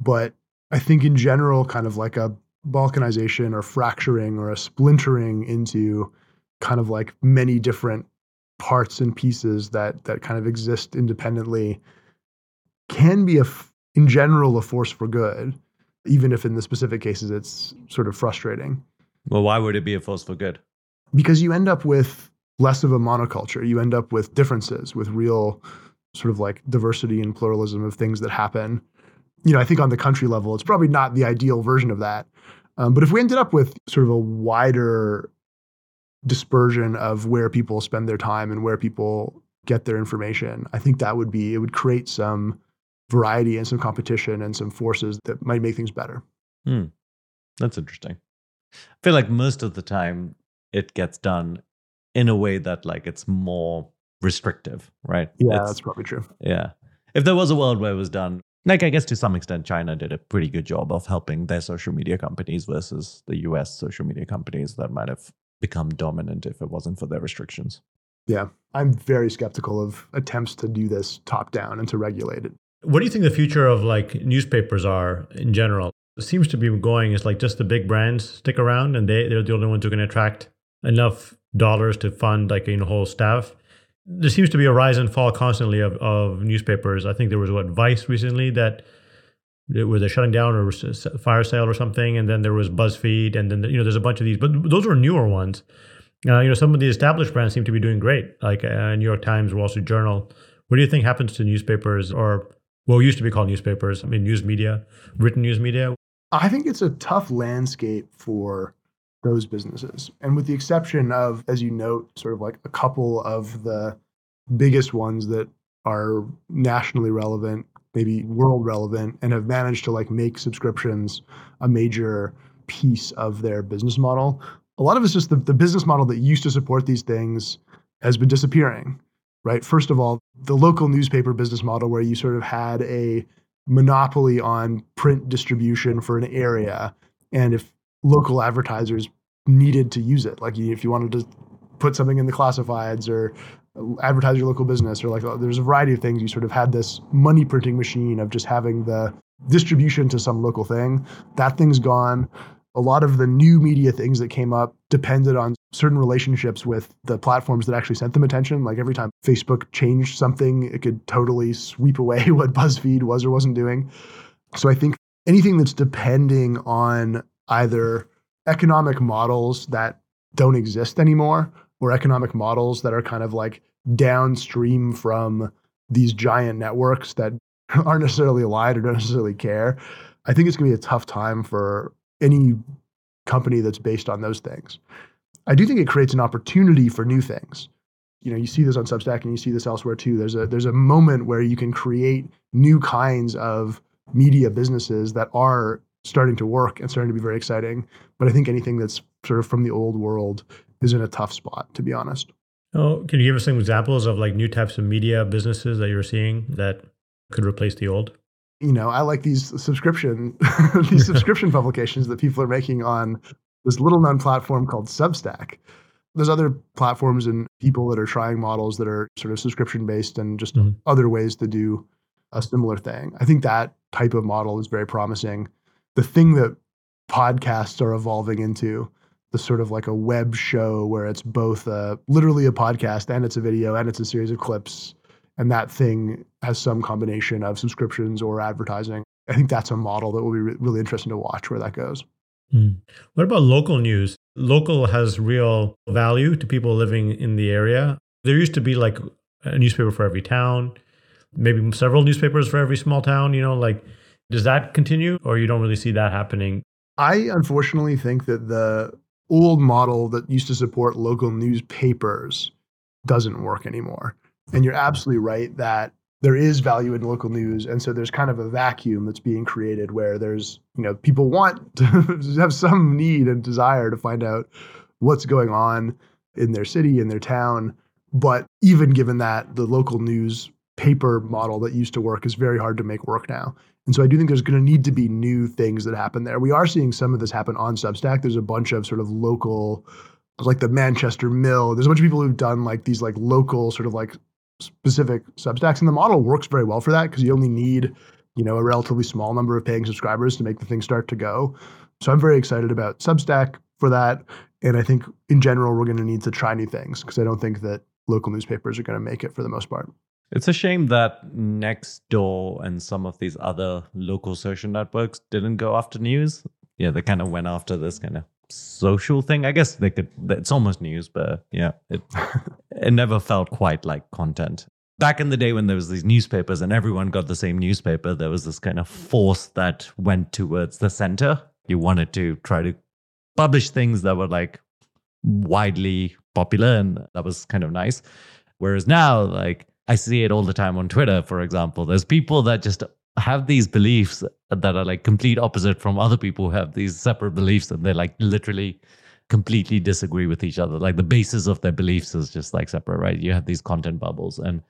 but I think in general, kind of like a balkanization or fracturing or a splintering into kind of like many different parts and pieces that that kind of exist independently can be a in general a force for good even if in the specific cases it's sort of frustrating well why would it be a force for good because you end up with less of a monoculture. You end up with differences, with real sort of like diversity and pluralism of things that happen. You know, I think on the country level, it's probably not the ideal version of that. Um, but if we ended up with sort of a wider dispersion of where people spend their time and where people get their information, I think that would be, it would create some variety and some competition and some forces that might make things better. Hmm. That's interesting. I feel like most of the time it gets done in a way that like it's more restrictive, right? Yeah, it's, that's probably true. Yeah. If there was a world where it was done, like I guess to some extent, China did a pretty good job of helping their social media companies versus the US social media companies that might have become dominant if it wasn't for their restrictions. Yeah. I'm very skeptical of attempts to do this top down and to regulate it. What do you think the future of like newspapers are in general? It seems to be going is like just the big brands stick around and they, they're the only ones who can attract enough dollars to fund like a you know, whole staff. There seems to be a rise and fall constantly of, of newspapers. I think there was what Vice recently that was a shutting down or fire sale or something, and then there was BuzzFeed, and then you know there's a bunch of these, but those are newer ones. Uh, you know, some of the established brands seem to be doing great, like uh, New York Times, Wall Street Journal. What do you think happens to newspapers, or what used to be called newspapers? I mean, news media, written news media. I think it's a tough landscape for those businesses, and with the exception of, as you note, sort of like a couple of the biggest ones that are nationally relevant, maybe world relevant, and have managed to like make subscriptions a major piece of their business model a lot of it's just the, the business model that used to support these things has been disappearing, right? First of all, the local newspaper business model where you sort of had a monopoly on print distribution for an area. And if local advertisers needed to use it, like if you wanted to put something in the classifieds or advertise your local business or like uh, there's a variety of things you sort of had this money printing machine of just having the distribution to some local thing that thing's gone a lot of the new media things that came up depended on certain relationships with the platforms that actually sent them attention. Like every time Facebook changed something, it could totally sweep away what BuzzFeed was or wasn't doing. So I think anything that's depending on either economic models that don't exist anymore or economic models that are kind of like downstream from these giant networks that aren't necessarily aligned or don't necessarily care. I think it's going to be a tough time for any company that's based on those things. I do think it creates an opportunity for new things. You know, you see this on Substack and you see this elsewhere too. There's a there's a moment where you can create new kinds of media businesses that are starting to work and starting to be very exciting. But I think anything that's sort of from the old world is in a tough spot, to be honest. Oh, can you give us some examples of like new types of media businesses that you're seeing that could replace the old? you know, I like these subscription these subscription publications that people are making on this little known platform called Substack. There's other platforms and people that are trying models that are sort of subscription based and just mm-hmm. other ways to do a similar thing. I think that type of model is very promising. The thing that podcasts are evolving into, the sort of like a web show where it's both a, literally a podcast and it's a video and it's a series of clips and that thing has some combination of subscriptions or advertising. I think that's a model that will be re- really interesting to watch where that goes. Hmm. What about local news? Local has real value to people living in the area. There used to be like a newspaper for every town, maybe several newspapers for every small town. You know, like does that continue, or you don't really see that happening? I unfortunately think that the old model that used to support local newspapers doesn't work anymore. And you're absolutely right that there is value in local news. And so there's kind of a vacuum that's being created where there's, you know, people want to have some need and desire to find out what's going on in their city, in their town. But even given that, the local news paper model that used to work is very hard to make work now. And so I do think there's going to need to be new things that happen there. We are seeing some of this happen on Substack. There's a bunch of sort of local like the Manchester Mill. There's a bunch of people who've done like these like local sort of like specific Substacks, and the model works very well for that because you only need you know a relatively small number of paying subscribers to make the thing start to go. So I'm very excited about Substack for that, and I think in general we're going to need to try new things because I don't think that local newspapers are going to make it for the most part. It's a shame that Nextdoor and some of these other local social networks didn't go after news. Yeah, they kind of went after this kind of social thing. I guess they could. It's almost news, but yeah, it it never felt quite like content. Back in the day when there was these newspapers and everyone got the same newspaper, there was this kind of force that went towards the center. You wanted to try to publish things that were like widely popular, and that was kind of nice. Whereas now, like I see it all the time on Twitter, for example. There's people that just have these beliefs that are like complete opposite from other people who have these separate beliefs and they're like literally completely disagree with each other. Like the basis of their beliefs is just like separate, right? You have these content bubbles. And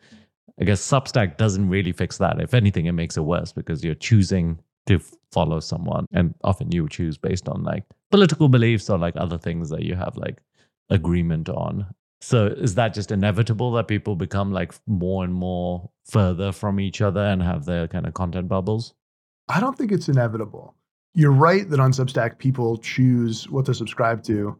I guess Substack doesn't really fix that. If anything, it makes it worse because you're choosing to follow someone. And often you choose based on like political beliefs or like other things that you have like agreement on. So is that just inevitable that people become like more and more further from each other and have their kind of content bubbles? I don't think it's inevitable. You're right that on Substack people choose what to subscribe to.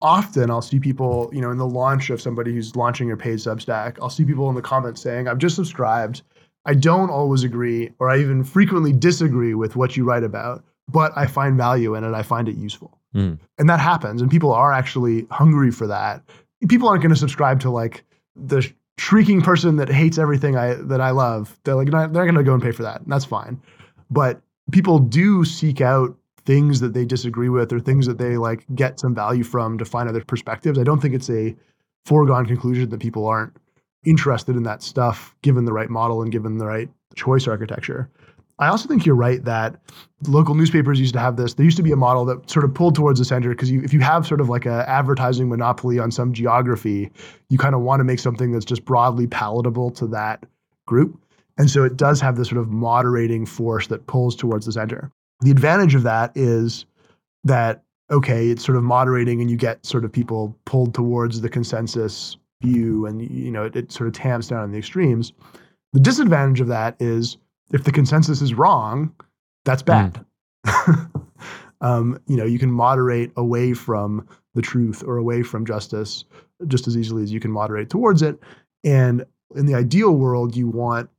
Often I'll see people, you know, in the launch of somebody who's launching a paid Substack, I'll see people in the comments saying, I've just subscribed. I don't always agree, or I even frequently disagree with what you write about, but I find value in it. I find it useful. Mm. And that happens. And people are actually hungry for that people aren't going to subscribe to like the shrieking person that hates everything I that I love. They're like not, they're not going to go and pay for that. And that's fine. But people do seek out things that they disagree with or things that they like get some value from to find other perspectives. I don't think it's a foregone conclusion that people aren't interested in that stuff given the right model and given the right choice architecture. I also think you're right that local newspapers used to have this. There used to be a model that sort of pulled towards the center because if you have sort of like an advertising monopoly on some geography, you kind of want to make something that's just broadly palatable to that group. And so it does have this sort of moderating force that pulls towards the center. The advantage of that is that, okay, it's sort of moderating and you get sort of people pulled towards the consensus view and, you know, it, it sort of tamps down on the extremes. The disadvantage of that is if the consensus is wrong, that's bad. Mm. um, you know, you can moderate away from the truth or away from justice just as easily as you can moderate towards it. And in the ideal world, you want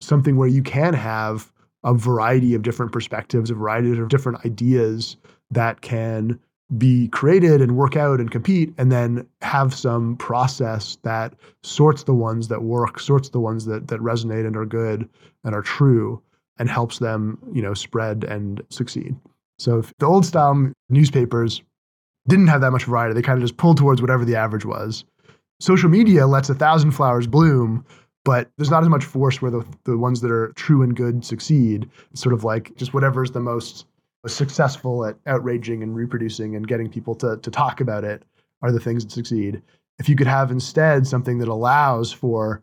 something where you can have a variety of different perspectives, a variety of different ideas that can be created and work out and compete, and then have some process that sorts the ones that work, sorts the ones that that resonate and are good and are true, and helps them, you know, spread and succeed. So if the old style newspapers didn't have that much variety, they kind of just pulled towards whatever the average was. Social media lets a thousand flowers bloom, but there's not as much force where the, the ones that are true and good succeed. It's sort of like just whatever's the most successful at outraging and reproducing and getting people to, to talk about it are the things that succeed. If you could have instead something that allows for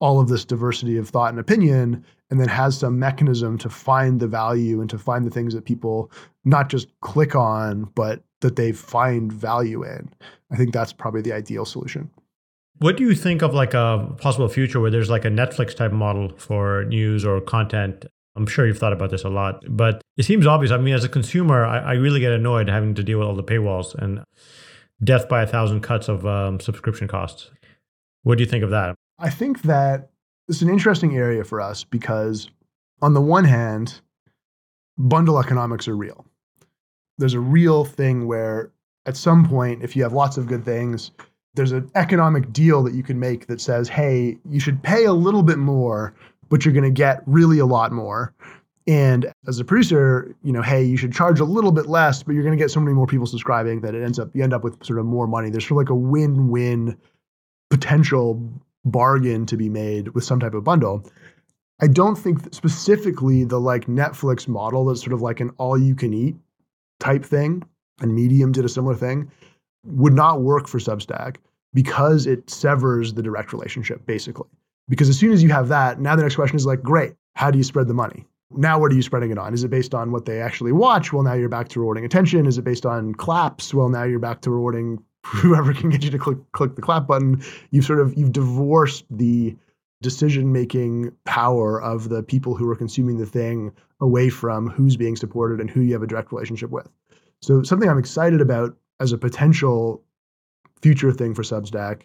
all of this diversity of thought and opinion and then has some mechanism to find the value and to find the things that people not just click on but that they find value in i think that's probably the ideal solution what do you think of like a possible future where there's like a netflix type model for news or content I'm sure you've thought about this a lot, but it seems obvious. I mean, as a consumer, I, I really get annoyed having to deal with all the paywalls and death by a thousand cuts of um, subscription costs. What do you think of that? I think that it's an interesting area for us because, on the one hand, bundle economics are real. There's a real thing where, at some point, if you have lots of good things, there's an economic deal that you can make that says, hey, you should pay a little bit more but you're going to get really a lot more. And as a producer, you know, hey, you should charge a little bit less, but you're going to get so many more people subscribing that it ends up you end up with sort of more money. There's sort of like a win-win potential bargain to be made with some type of bundle. I don't think specifically the like Netflix model that's sort of like an all-you-can-eat type thing, and Medium did a similar thing, would not work for Substack because it severs the direct relationship basically. Because as soon as you have that, now the next question is like, great, how do you spread the money? Now, what are you spreading it on? Is it based on what they actually watch? Well, now you're back to rewarding attention. Is it based on claps? Well, now you're back to rewarding whoever can get you to click click the clap button. You've sort of you've divorced the decision making power of the people who are consuming the thing away from who's being supported and who you have a direct relationship with. So something I'm excited about as a potential future thing for Substack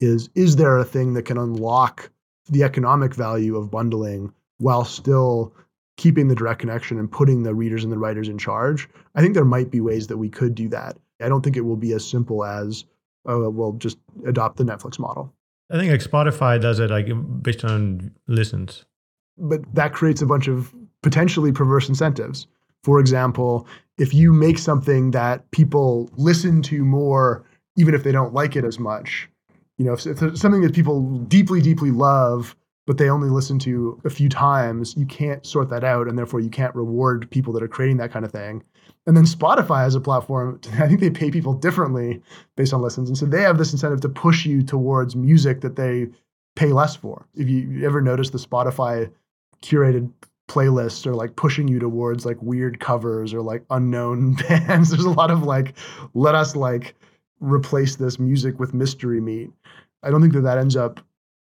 is is there a thing that can unlock the economic value of bundling while still keeping the direct connection and putting the readers and the writers in charge. I think there might be ways that we could do that. I don't think it will be as simple as, oh, we'll just adopt the Netflix model. I think like Spotify does it like based on listens. But that creates a bunch of potentially perverse incentives. For example, if you make something that people listen to more, even if they don't like it as much, you know, if, if there's something that people deeply, deeply love, but they only listen to a few times, you can't sort that out, and therefore you can't reward people that are creating that kind of thing. And then Spotify as a platform, I think they pay people differently based on listens, and so they have this incentive to push you towards music that they pay less for. If you ever notice the Spotify curated playlists are like pushing you towards like weird covers or like unknown bands. There's a lot of like, let us like replace this music with mystery meat. I don't think that that ends up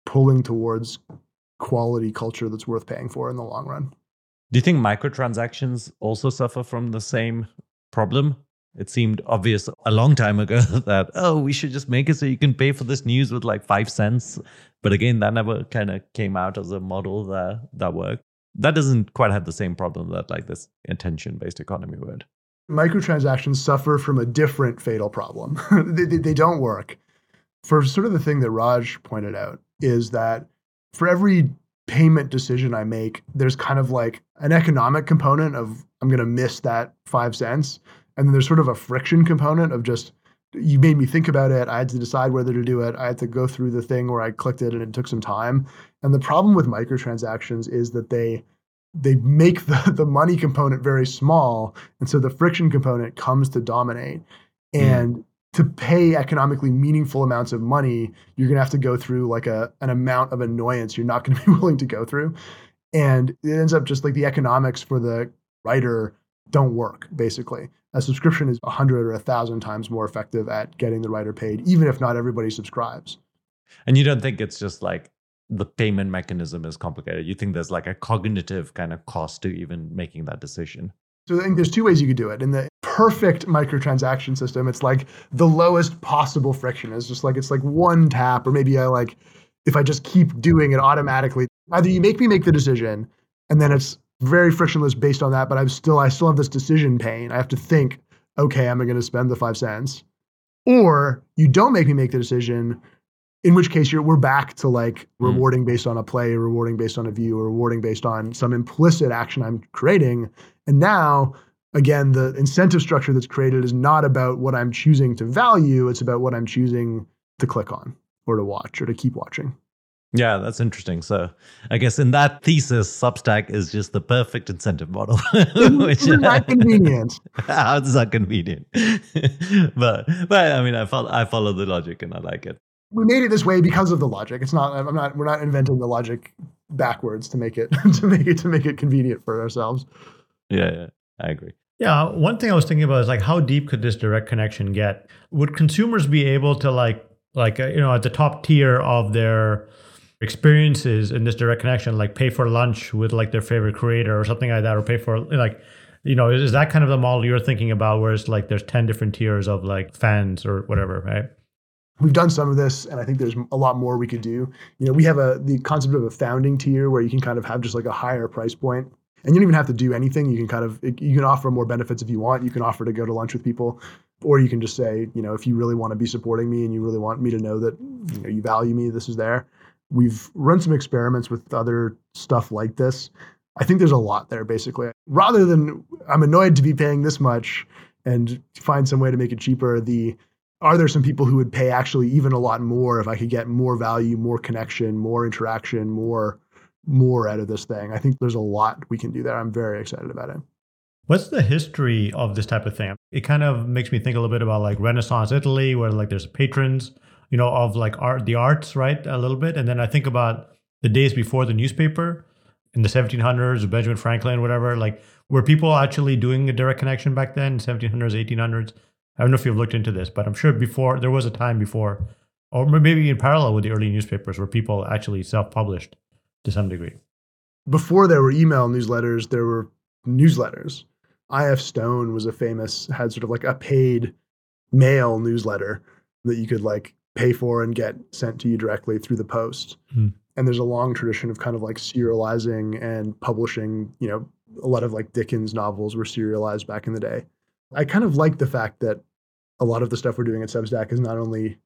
pulling towards quality culture that's worth paying for in the long run. Do you think microtransactions also suffer from the same problem? It seemed obvious a long time ago that, oh, we should just make it so you can pay for this news with like five cents. But again, that never kind of came out as a model that, that worked. That doesn't quite have the same problem that like this attention based economy would. Microtransactions suffer from a different fatal problem. they, they, they don't work. For sort of the thing that Raj pointed out is that for every payment decision I make, there's kind of like an economic component of I'm going to miss that five cents. And then there's sort of a friction component of just, you made me think about it. I had to decide whether to do it. I had to go through the thing where I clicked it and it took some time. And the problem with microtransactions is that they, they make the, the money component very small. And so the friction component comes to dominate. Hmm. And mm to pay economically meaningful amounts of money, you're going to have to go through like a an amount of annoyance you're not going to be willing to go through. And it ends up just like the economics for the writer don't work basically. A subscription is a hundred or a thousand times more effective at getting the writer paid, even if not everybody subscribes. And you don't think it's just like the payment mechanism is complicated. You think there's like a cognitive kind of cost to even making that decision. So I think there's two ways you could do it. In the perfect microtransaction system, it's like the lowest possible friction. is just like it's like one tap, or maybe I like if I just keep doing it automatically. Either you make me make the decision, and then it's very frictionless based on that, but I'm still I still have this decision pain. I have to think, okay, am I going to spend the five cents? Or you don't make me make the decision, in which case you're we're back to like hmm. rewarding based on a play, rewarding based on a view, or rewarding based on some implicit action I'm creating. And now, again, the incentive structure that's created is not about what I'm choosing to value, it's about what I'm choosing to click on or to watch or to keep watching. Yeah, that's interesting. So, I guess in that thesis, Substack is just the perfect incentive model. Which, is that convenient? How is that convenient? but, but I mean, I follow, I follow the logic and I like it. We made it this way because of the logic. It's not. I'm not. We're not inventing the logic backwards to make it to make it to make it convenient for ourselves. Yeah, yeah, I agree. Yeah, one thing I was thinking about is like how deep could this direct connection get? Would consumers be able to like like uh, you know at the top tier of their experiences in this direct connection like pay for lunch with like their favorite creator or something like that or pay for like you know is that kind of the model you're thinking about where it's like there's 10 different tiers of like fans or whatever right we've done some of this and i think there's a lot more we could do you know we have a the concept of a founding tier where you can kind of have just like a higher price point and you don't even have to do anything. You can kind of you can offer more benefits if you want. You can offer to go to lunch with people, or you can just say, you know, if you really want to be supporting me and you really want me to know that you know you value me, this is there. We've run some experiments with other stuff like this. I think there's a lot there basically. Rather than I'm annoyed to be paying this much and find some way to make it cheaper, the are there some people who would pay actually even a lot more if I could get more value, more connection, more interaction, more more out of this thing. I think there's a lot we can do there. I'm very excited about it. What's the history of this type of thing? It kind of makes me think a little bit about like Renaissance Italy, where like there's patrons, you know, of like art, the arts, right? A little bit. And then I think about the days before the newspaper in the 1700s, Benjamin Franklin, whatever. Like, were people actually doing a direct connection back then, 1700s, 1800s? I don't know if you've looked into this, but I'm sure before there was a time before, or maybe in parallel with the early newspapers, where people actually self published to some degree. Before there were email newsletters, there were newsletters. IF Stone was a famous, had sort of like a paid mail newsletter that you could like pay for and get sent to you directly through the post. Hmm. And there's a long tradition of kind of like serializing and publishing, you know, a lot of like Dickens novels were serialized back in the day. I kind of like the fact that a lot of the stuff we're doing at Substack is not only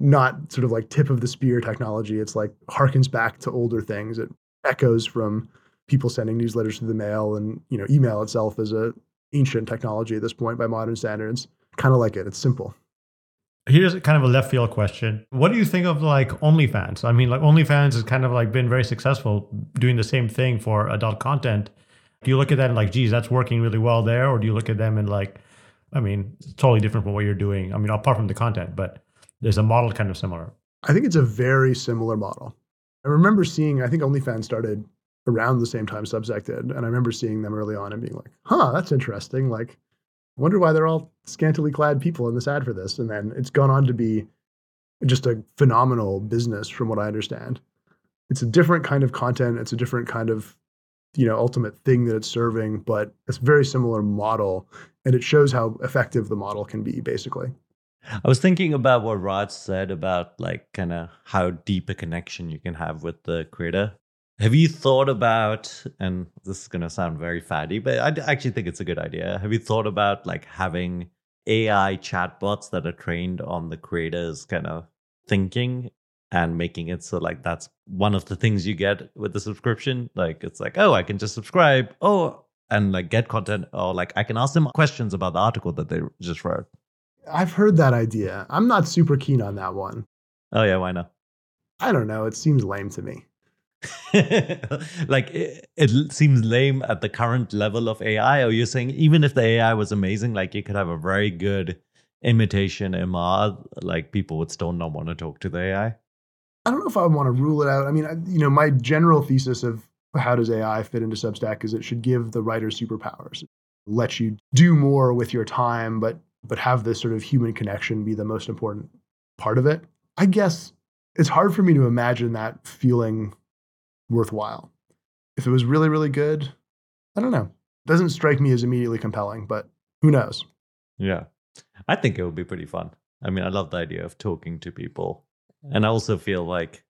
not sort of like tip of the spear technology. It's like harkens back to older things. It echoes from people sending newsletters to the mail and you know email itself is a ancient technology at this point by modern standards. Kind of like it. It's simple. Here's kind of a left field question. What do you think of like OnlyFans? I mean, like OnlyFans has kind of like been very successful doing the same thing for adult content. Do you look at that and like, geez, that's working really well there? Or do you look at them and like, I mean, it's totally different from what you're doing. I mean, apart from the content, but there's a model kind of similar. I think it's a very similar model. I remember seeing, I think OnlyFans started around the same time Substack did. And I remember seeing them early on and being like, huh, that's interesting. Like, I wonder why they're all scantily clad people in this ad for this. And then it's gone on to be just a phenomenal business from what I understand. It's a different kind of content. It's a different kind of, you know, ultimate thing that it's serving, but it's a very similar model. And it shows how effective the model can be, basically. I was thinking about what Raj said about like kind of how deep a connection you can have with the creator. Have you thought about, and this is going to sound very fatty, but I actually think it's a good idea. Have you thought about like having AI chatbots that are trained on the creator's kind of thinking and making it so like that's one of the things you get with the subscription? Like it's like, oh, I can just subscribe. Oh, and like get content or like I can ask them questions about the article that they just wrote. I've heard that idea. I'm not super keen on that one. Oh yeah, why not? I don't know. It seems lame to me. like it, it, seems lame at the current level of AI. Or you're saying even if the AI was amazing, like you could have a very good imitation MR, like people would still not want to talk to the AI. I don't know if I want to rule it out. I mean, I, you know, my general thesis of how does AI fit into Substack is it should give the writer superpowers, let you do more with your time, but but have this sort of human connection be the most important part of it. I guess it's hard for me to imagine that feeling worthwhile. If it was really, really good, I don't know. It Doesn't strike me as immediately compelling, but who knows? Yeah. I think it would be pretty fun. I mean, I love the idea of talking to people. And I also feel like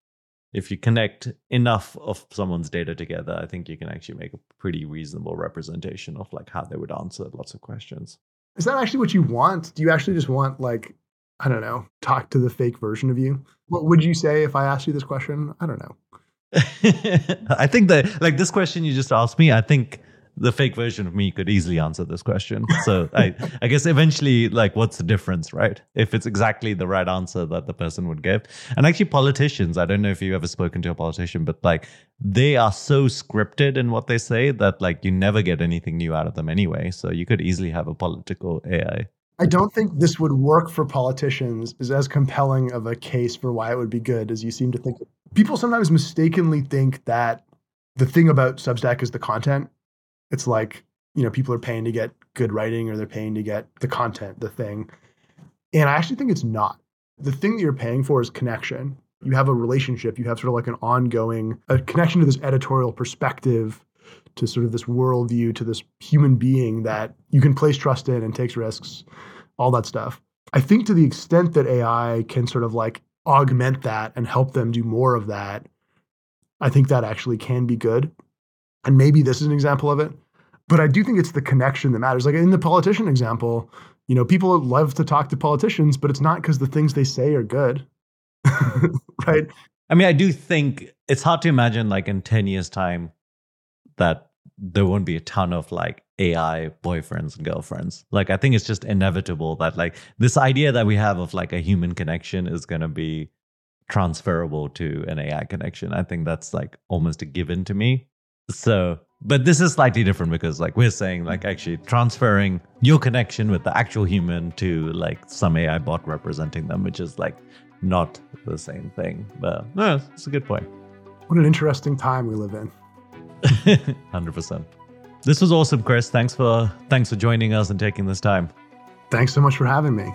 if you connect enough of someone's data together, I think you can actually make a pretty reasonable representation of like how they would answer lots of questions. Is that actually what you want? Do you actually just want like I don't know, talk to the fake version of you? What would you say if I asked you this question? I don't know. I think that like this question you just asked me, I think the fake version of me could easily answer this question. So I, I guess eventually, like, what's the difference, right? If it's exactly the right answer that the person would give. And actually, politicians, I don't know if you've ever spoken to a politician, but like, they are so scripted in what they say that like you never get anything new out of them anyway. So you could easily have a political AI. I don't think this would work for politicians is as compelling of a case for why it would be good as you seem to think. People sometimes mistakenly think that the thing about Substack is the content it's like, you know, people are paying to get good writing or they're paying to get the content, the thing. And I actually think it's not. The thing that you're paying for is connection. You have a relationship, you have sort of like an ongoing a connection to this editorial perspective, to sort of this worldview, to this human being that you can place trust in and takes risks, all that stuff. I think to the extent that AI can sort of like augment that and help them do more of that, I think that actually can be good. And maybe this is an example of it. But I do think it's the connection that matters. Like in the politician example, you know, people love to talk to politicians, but it's not because the things they say are good. right? I mean, I do think it's hard to imagine like in 10 years' time that there won't be a ton of like AI boyfriends and girlfriends. Like I think it's just inevitable that like this idea that we have of like a human connection is going to be transferable to an AI connection. I think that's like almost a given to me. So, but this is slightly different because, like, we're saying, like, mm. actually transferring your connection with the actual human to like some AI bot representing them, which is like not the same thing. But no, it's a good point. What an interesting time we live in. Hundred percent. This was awesome, Chris. Thanks for thanks for joining us and taking this time. Thanks so much for having me.